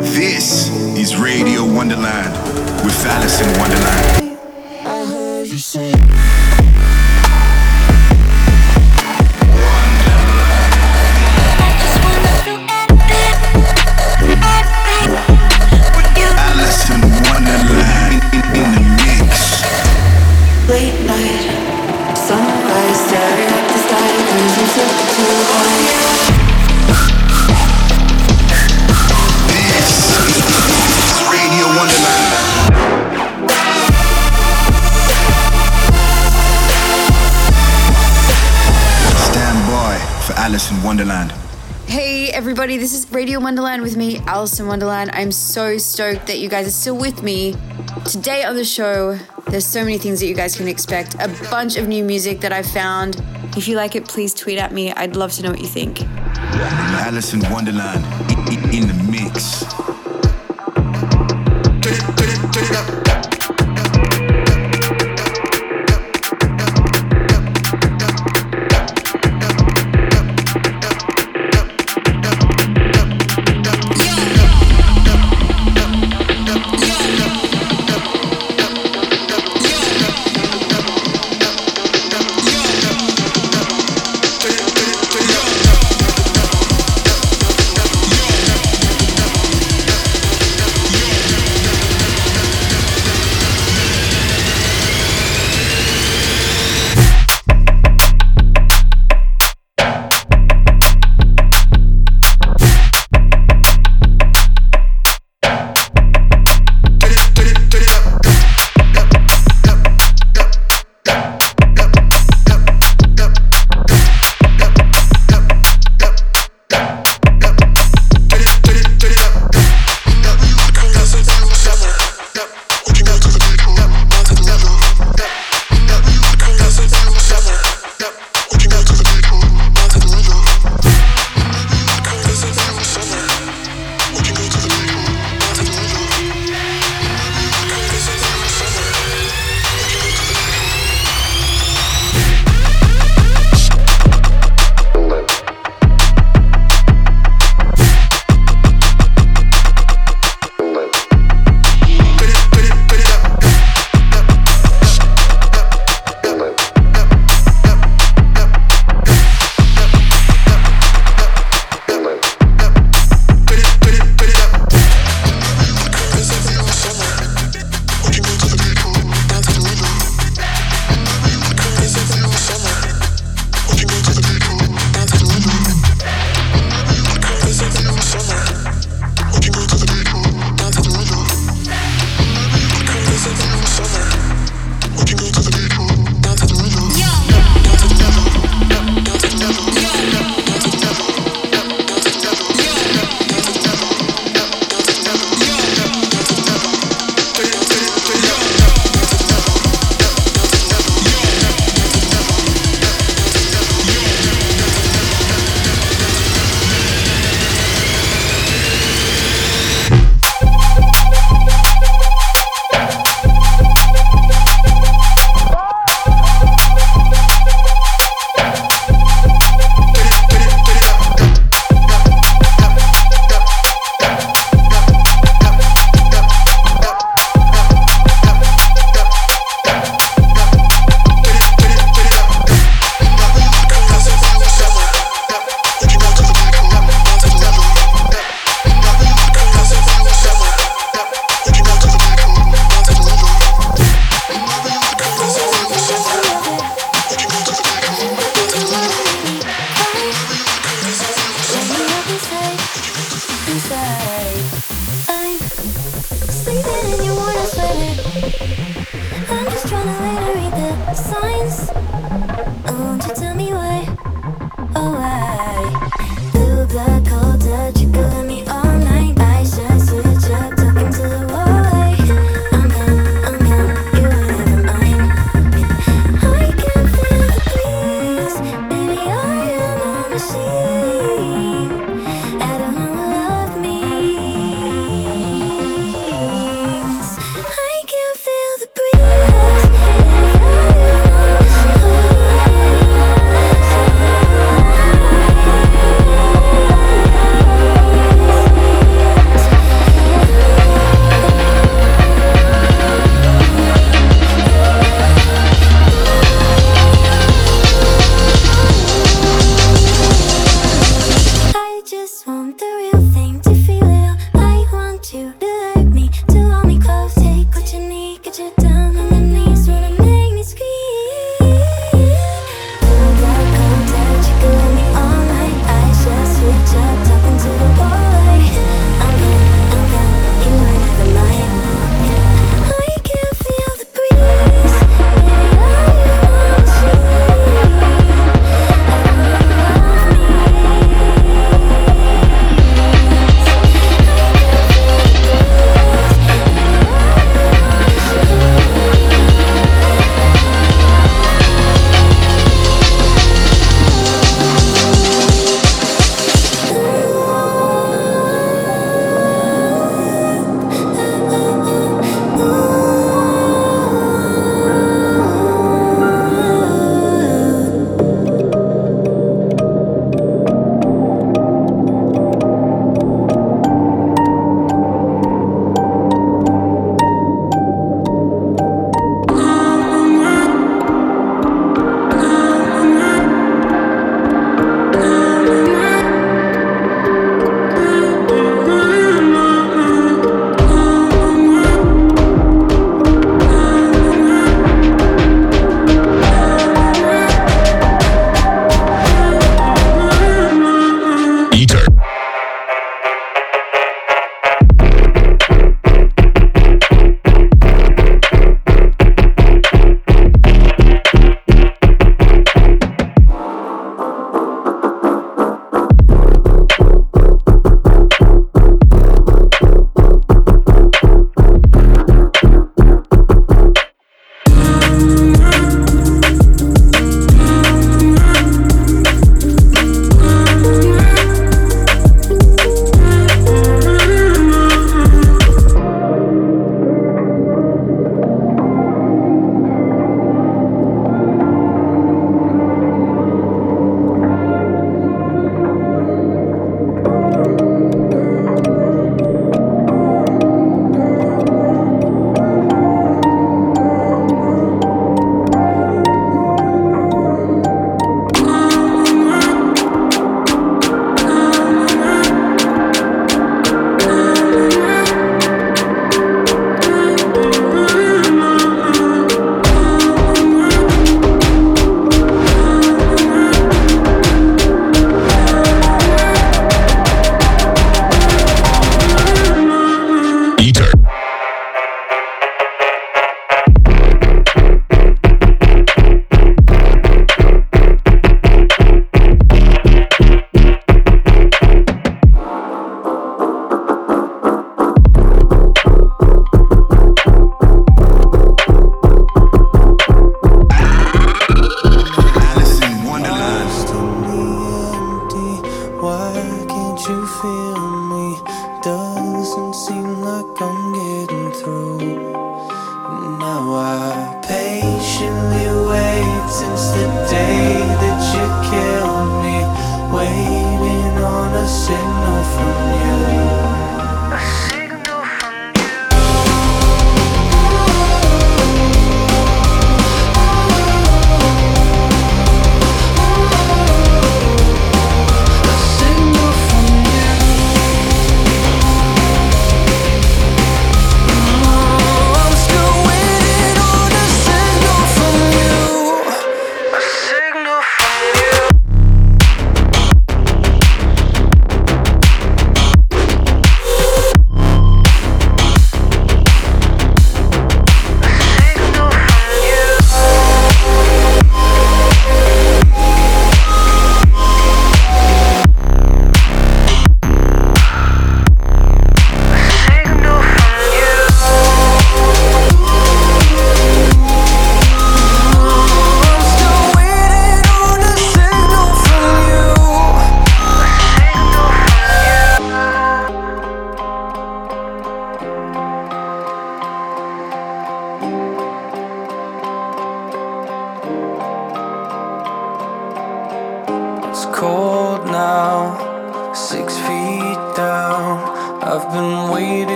This is Radio Wonderland with Alison Wonderland. Everybody, this is Radio Wonderland with me, Alison Wonderland. I'm so stoked that you guys are still with me. Today on the show, there's so many things that you guys can expect. A bunch of new music that I've found. If you like it, please tweet at me. I'd love to know what you think. Alison Wonderland in the mix.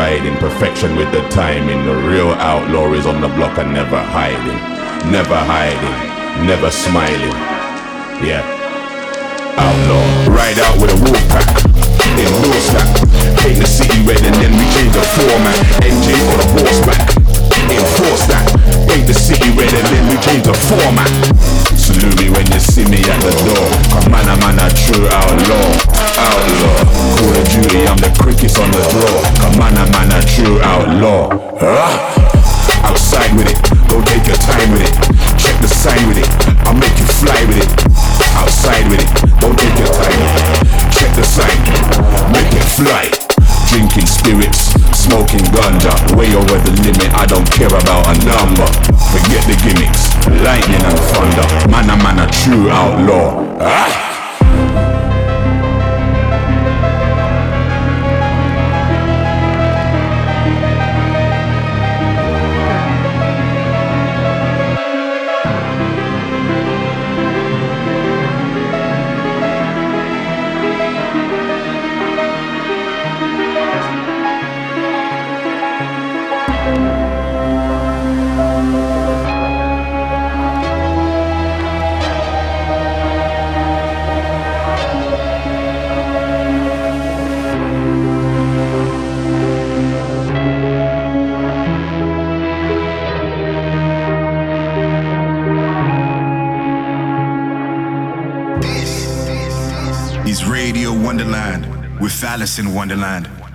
Style perfection with the timing. The real outlaw is on the block and never hiding, never hiding, never smiling. Yeah, outlaw. Ride out with a wolf pack. Endorse that. Paint the city red and then we change the format. NJ on a horseback. Enforce that. Paint the city red and then we change the format. Salute me when you see me at the door. Cause man, I'm man, a true outlaw. Outlaw. Call of duty, I'm the quickest on the draw. Cause man, I'm man, a true outlaw. Ah! Outside with it, don't take your time with it. Check the sign with it, I'll make you fly with it. Outside with it, don't take your time. Check the sign, make it fly. Drinking spirits, smoking ganja, way over the limit. I don't care about a number. Forget the gimmicks, lightning and thunder. Man, a man, a true outlaw. Ah! In Wonderland.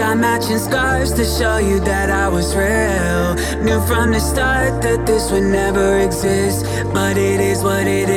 Got matching scars to show you that I was real. Knew from the start that this would never exist, but it is what it is.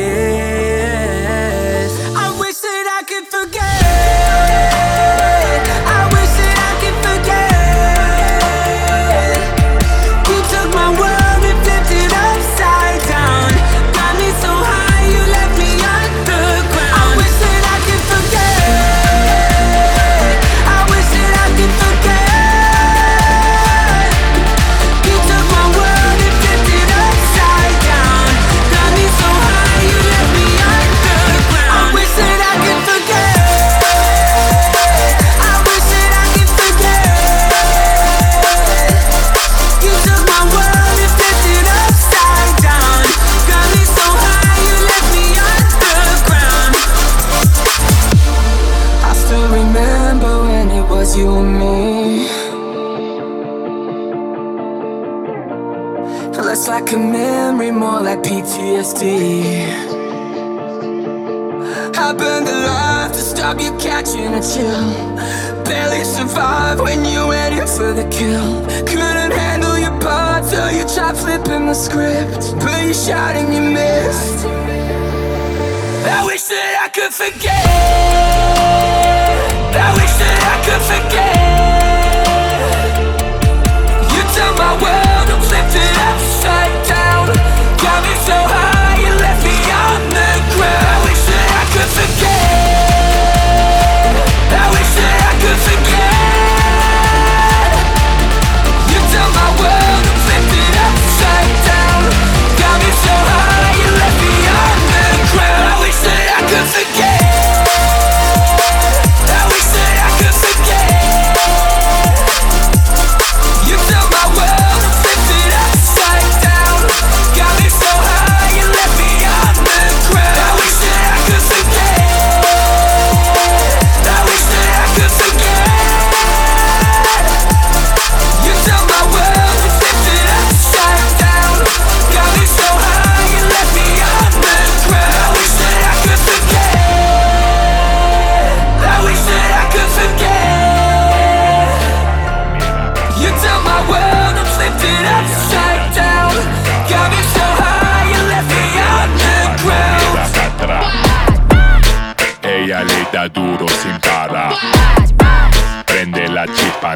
the script, but you shot and you missed. I wish that I could forget. I wish that I could forget.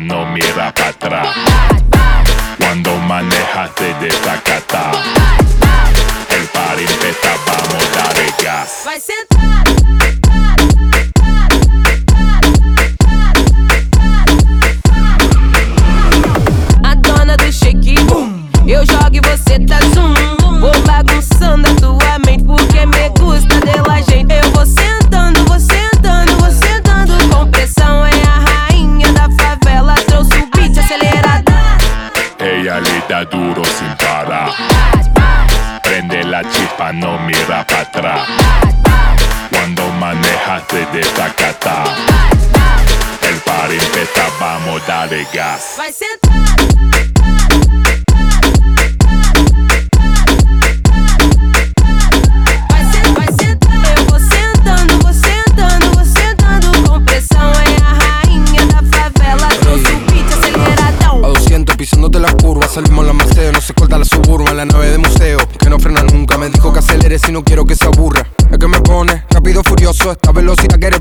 no mira para atrás. Cuando manejas te destaca duro sin parar. Prende la chispa, no mira para atrás. Cuando manejas te desacata. El par empezá, vamos, dale gas.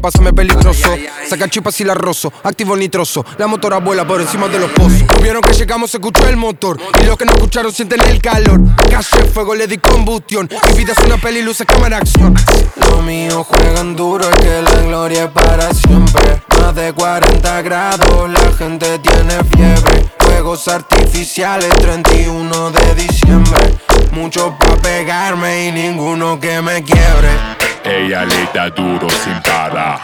pásame peligroso. Saca chispas y la rozo, activo nitroso. La motora vuela por encima de los pozos. Vieron que llegamos, se escuchó el motor. Y los que no escucharon sienten el calor. Calle fuego, le di combustión. Mi vida es una peli, luces, cámara, acción. Los míos juegan duro, es que la gloria es para siempre. Más de 40 grados, la gente tiene fiebre. Juegos artificiales, 31 de diciembre. Muchos pa' pegarme y ninguno que me quiebre. Ella le da duro sin para.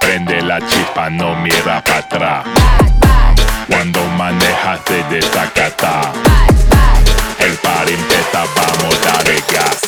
Prende la chispa, no mira para atrás. Cuando manejas te desacata. El par empieza, vamos a dar gas.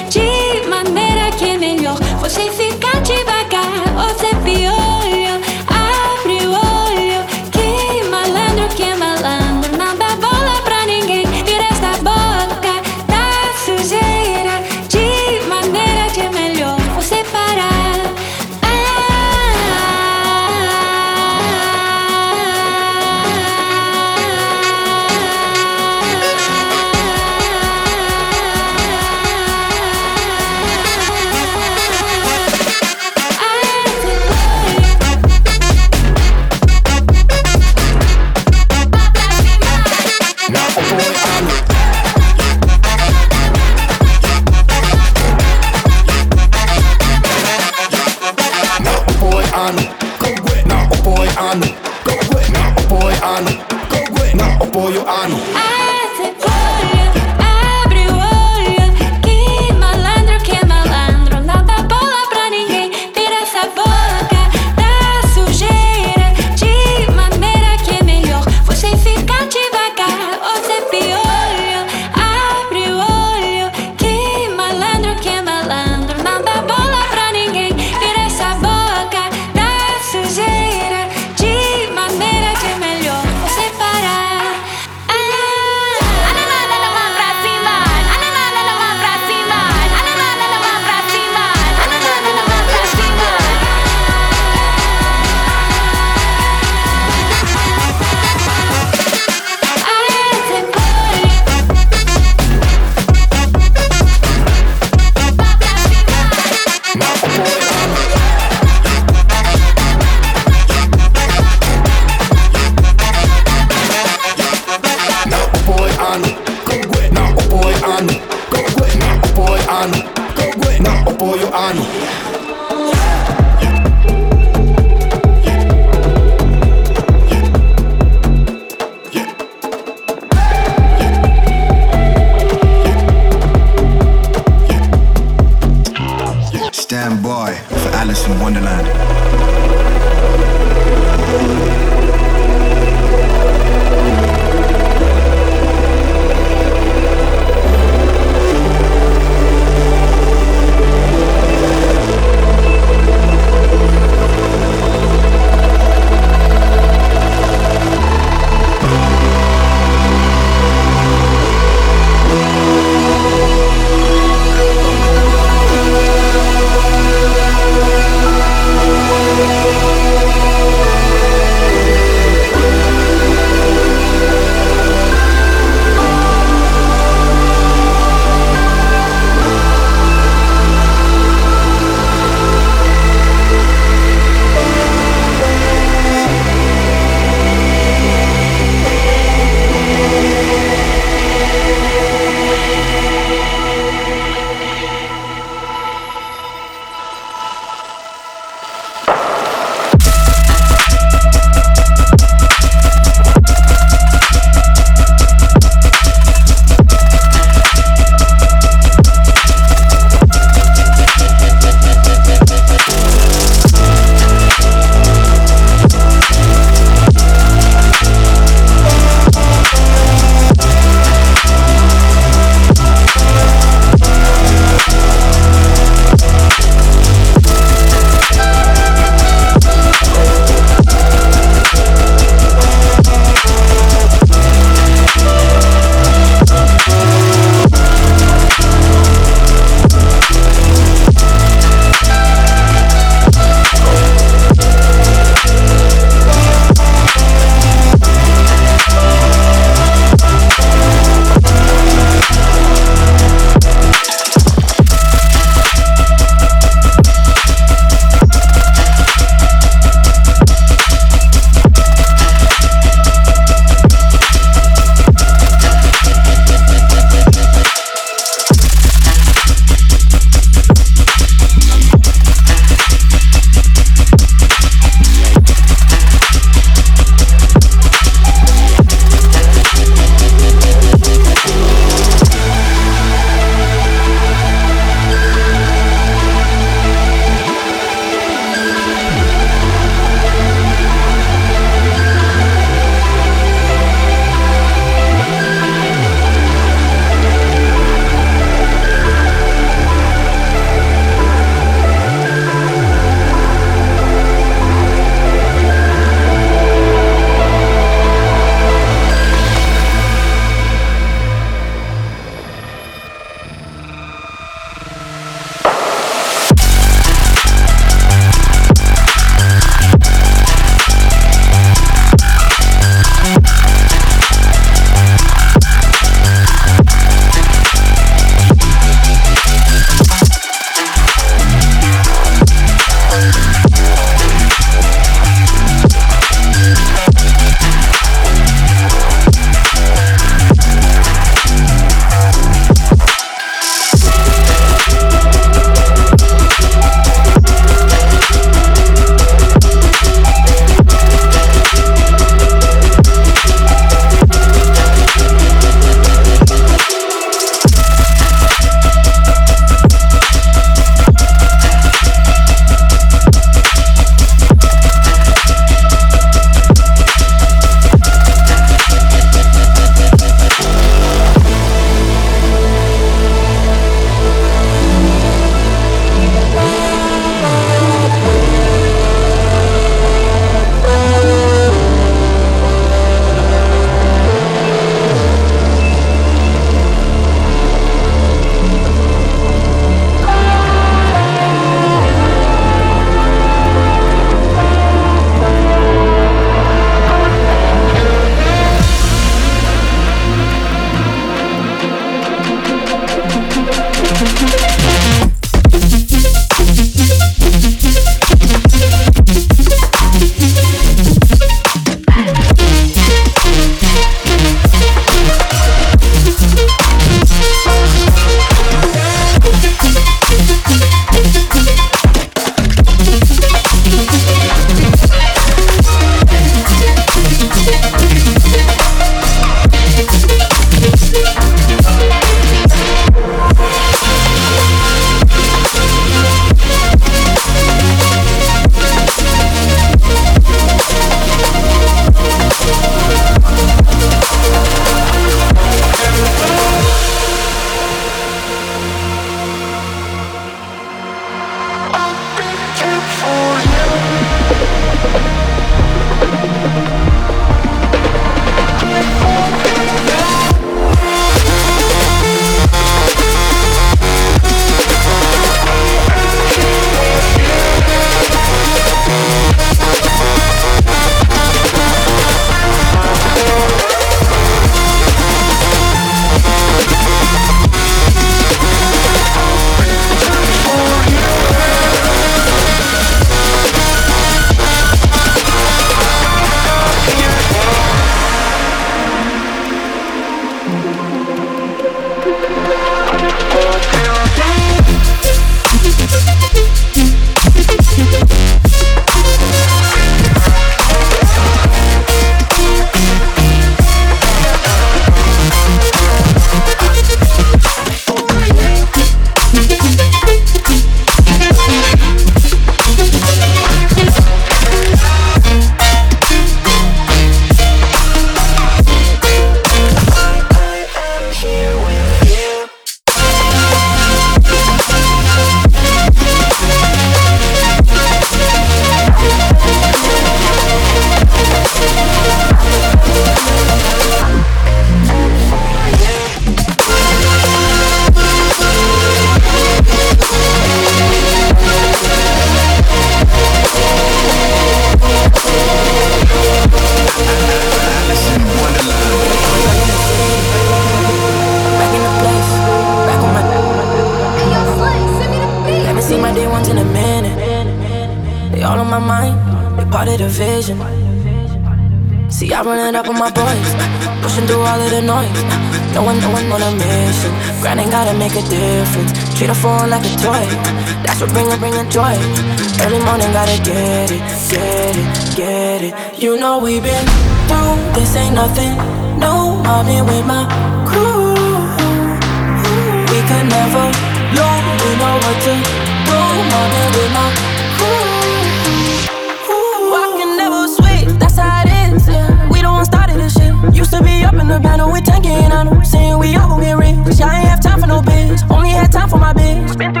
Saying we all gon' get rich. I ain't have time for no bitch. Only had time for my bitch.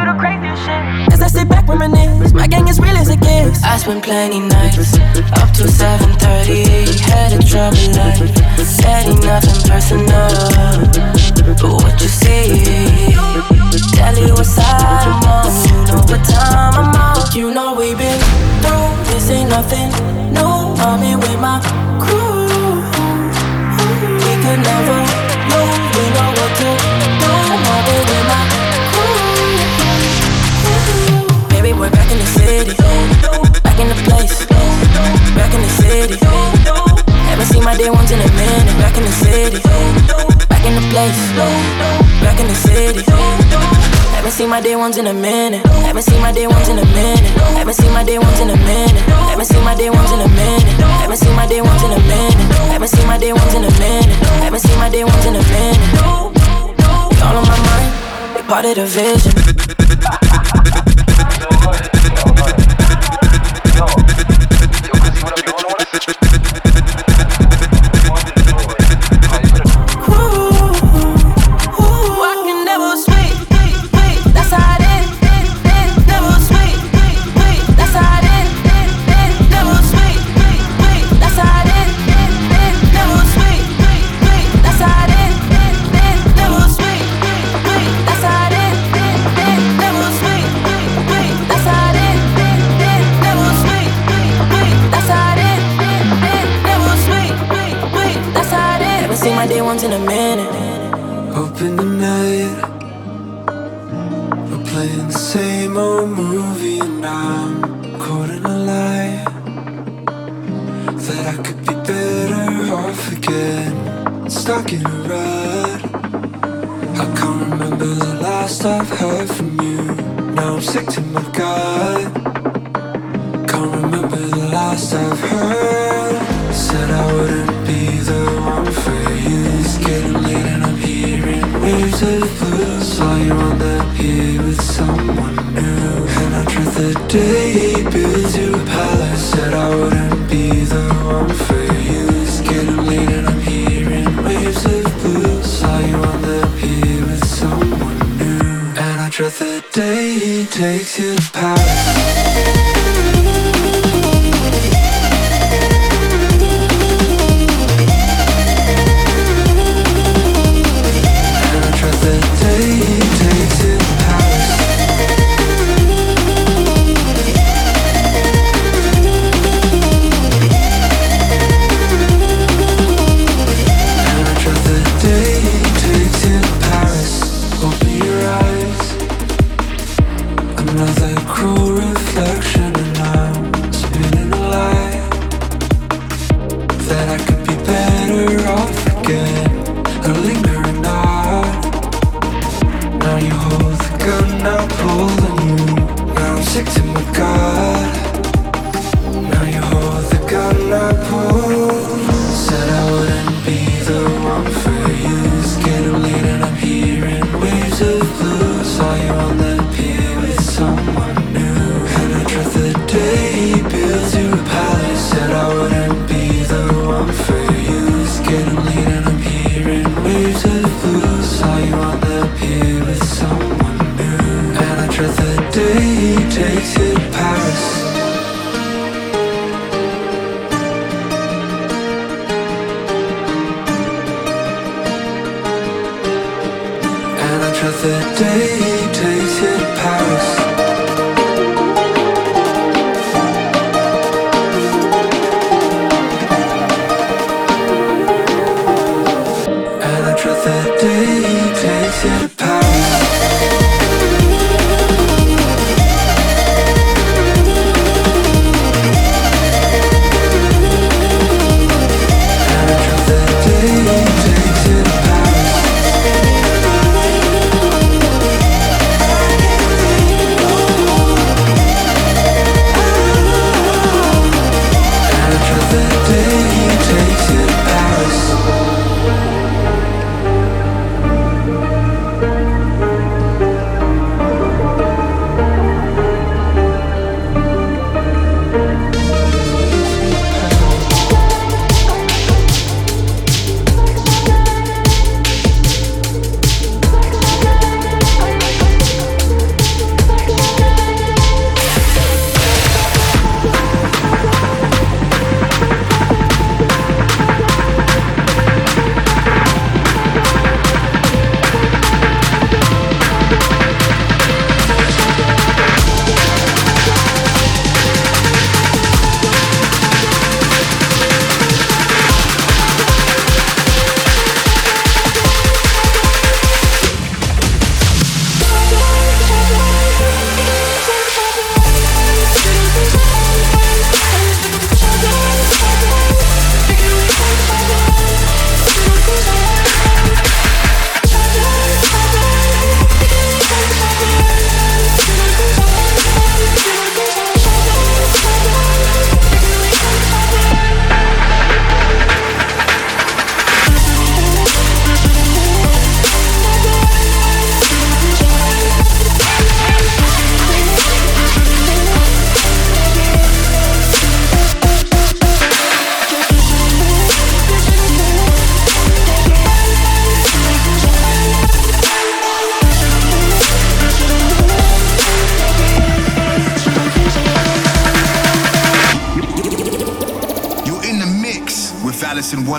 Gang is real as it gets. I spent plenty nights up to 7:30. Had a trouble life. Ain't nothing personal. But what you see, tell you what side I'm on. You know what time I'm on. You know we been through. This ain't nothing new. I'm in with my crew. We could never lose. We're back in the city. Back in the place. Back in the city. Haven't seen my day ones in a minute. Back in the city. Back in the place. Back in the city. Haven't seen my day ones in a minute. Haven't seen my day ones in a minute. Haven't seen my day ones in a minute. Haven't seen my day ones in a minute. Haven't seen my day ones in a minute. Haven't seen my day ones in a minute. Haven't seen my day ones in a minute. All on my mind. They part of the vision heart. In a minute. Open the night. We're playing the same old movie, and I'm caught in a lie. That I could be better off again. Stuck in a rut. I can't remember the last I've heard from you. Now I'm sick to my gut. Can't remember the last I've heard. Said I wouldn't be the one for you. Late and I'm waves of blue. Saw you on that pier with someone new. And I the day built you a palace. Said I wouldn't be the one for you. It's late and I'm waves of blue. Saw you on pier with someone new. And I the day he takes you to Paris.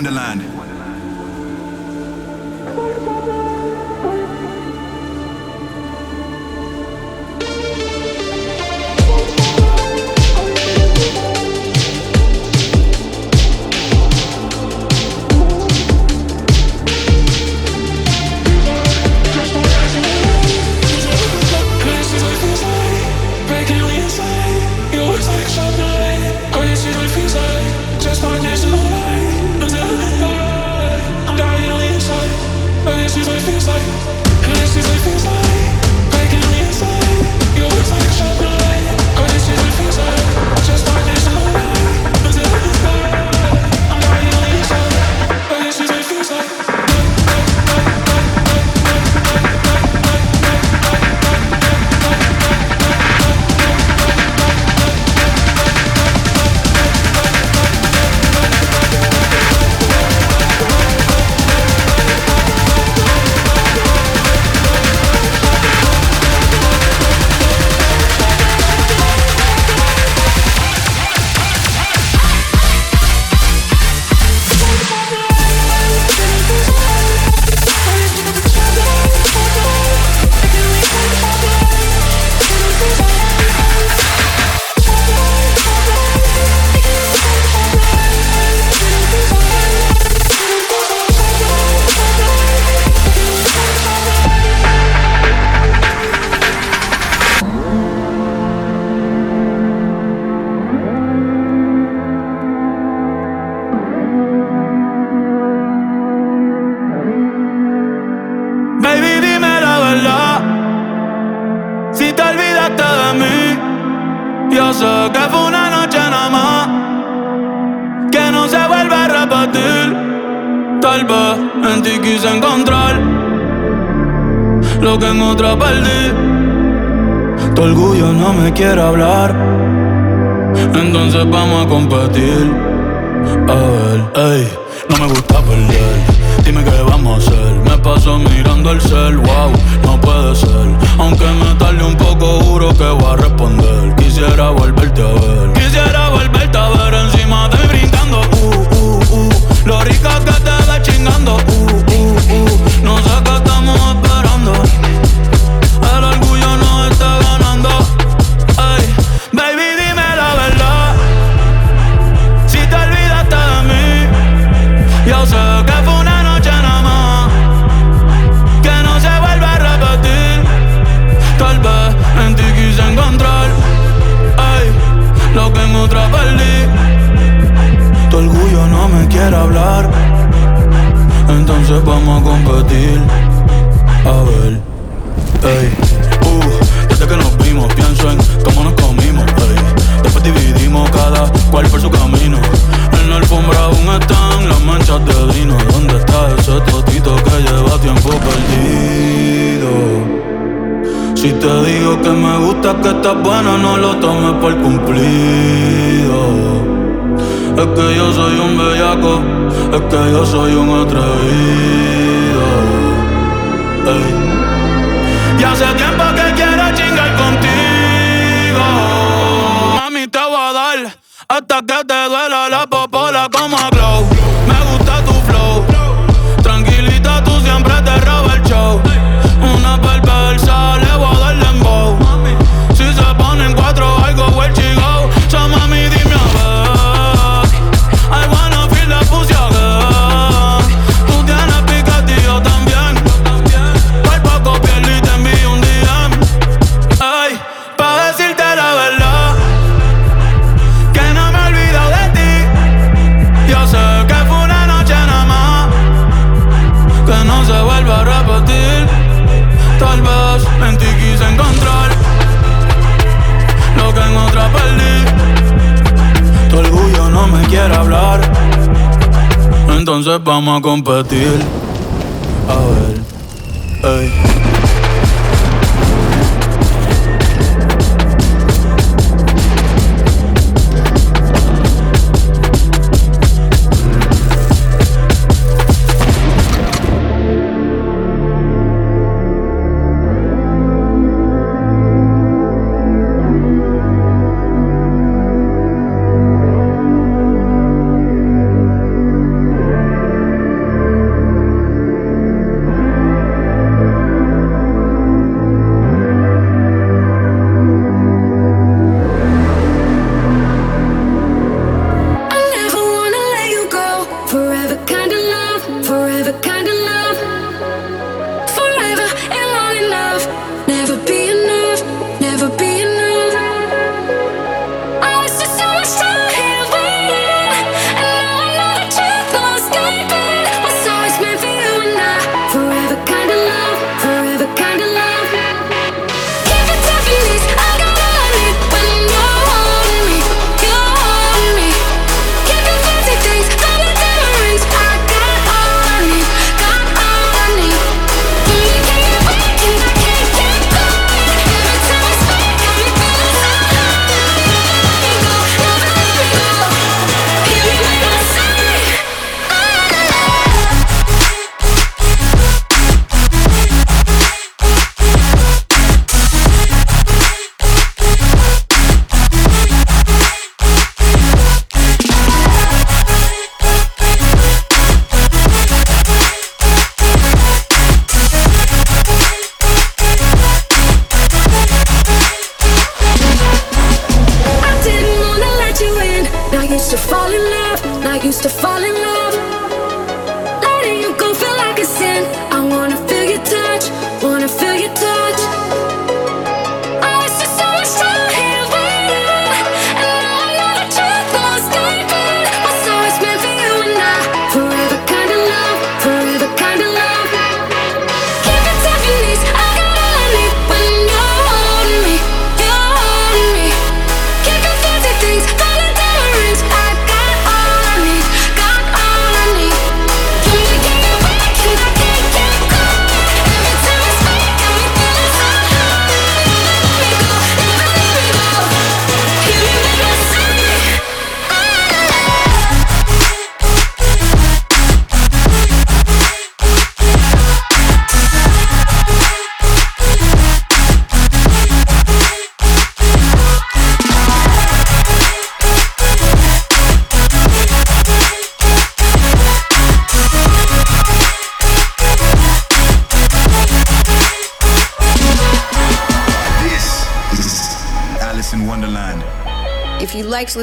Wonderland. Entonces vamos a competir. A ver, ey, uh, desde que nos vimos, pienso en cómo nos comimos, ey. Después dividimos cada cual por su camino. En la alfombra aún están las manchas de vino. ¿Dónde está ese totito que lleva tiempo perdido? Si te digo que me gusta, que estás buena, no lo tomes por cumplido. Es que yo soy un bellaco, es que yo soy un atrevido. Ey. Y hace tiempo que quiero chingar contigo. Mami, te voy a dar hasta que te duela la pop vamos a.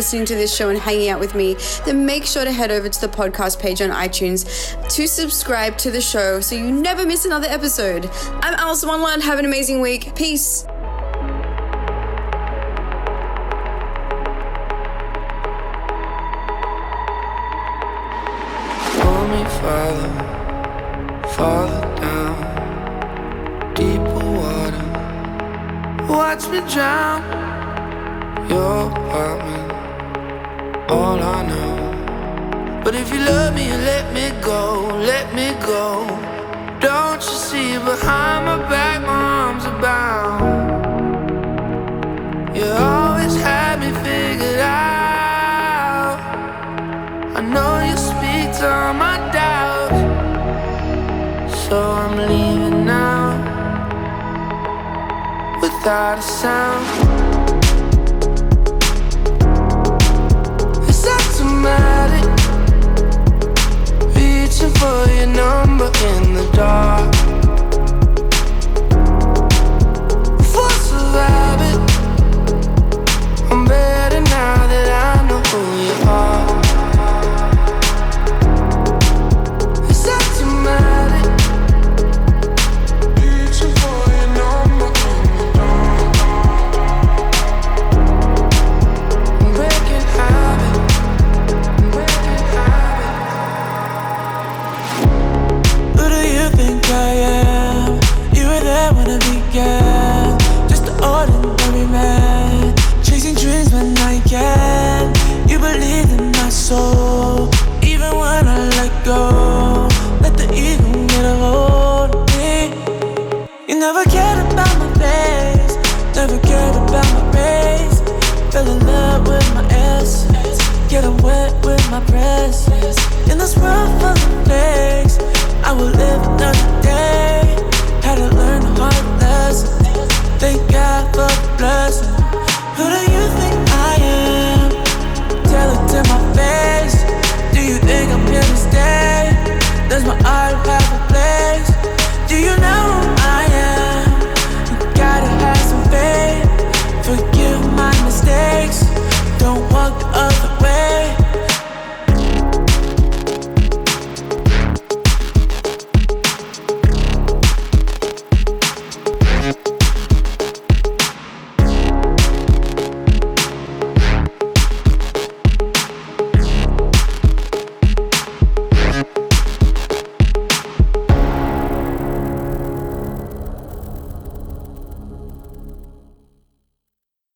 listening to this show and hanging out with me, then make sure to head over to the podcast page on iTunes to subscribe to the show so you never miss another episode. I'm Alison One Have an amazing week. Peace. without a sound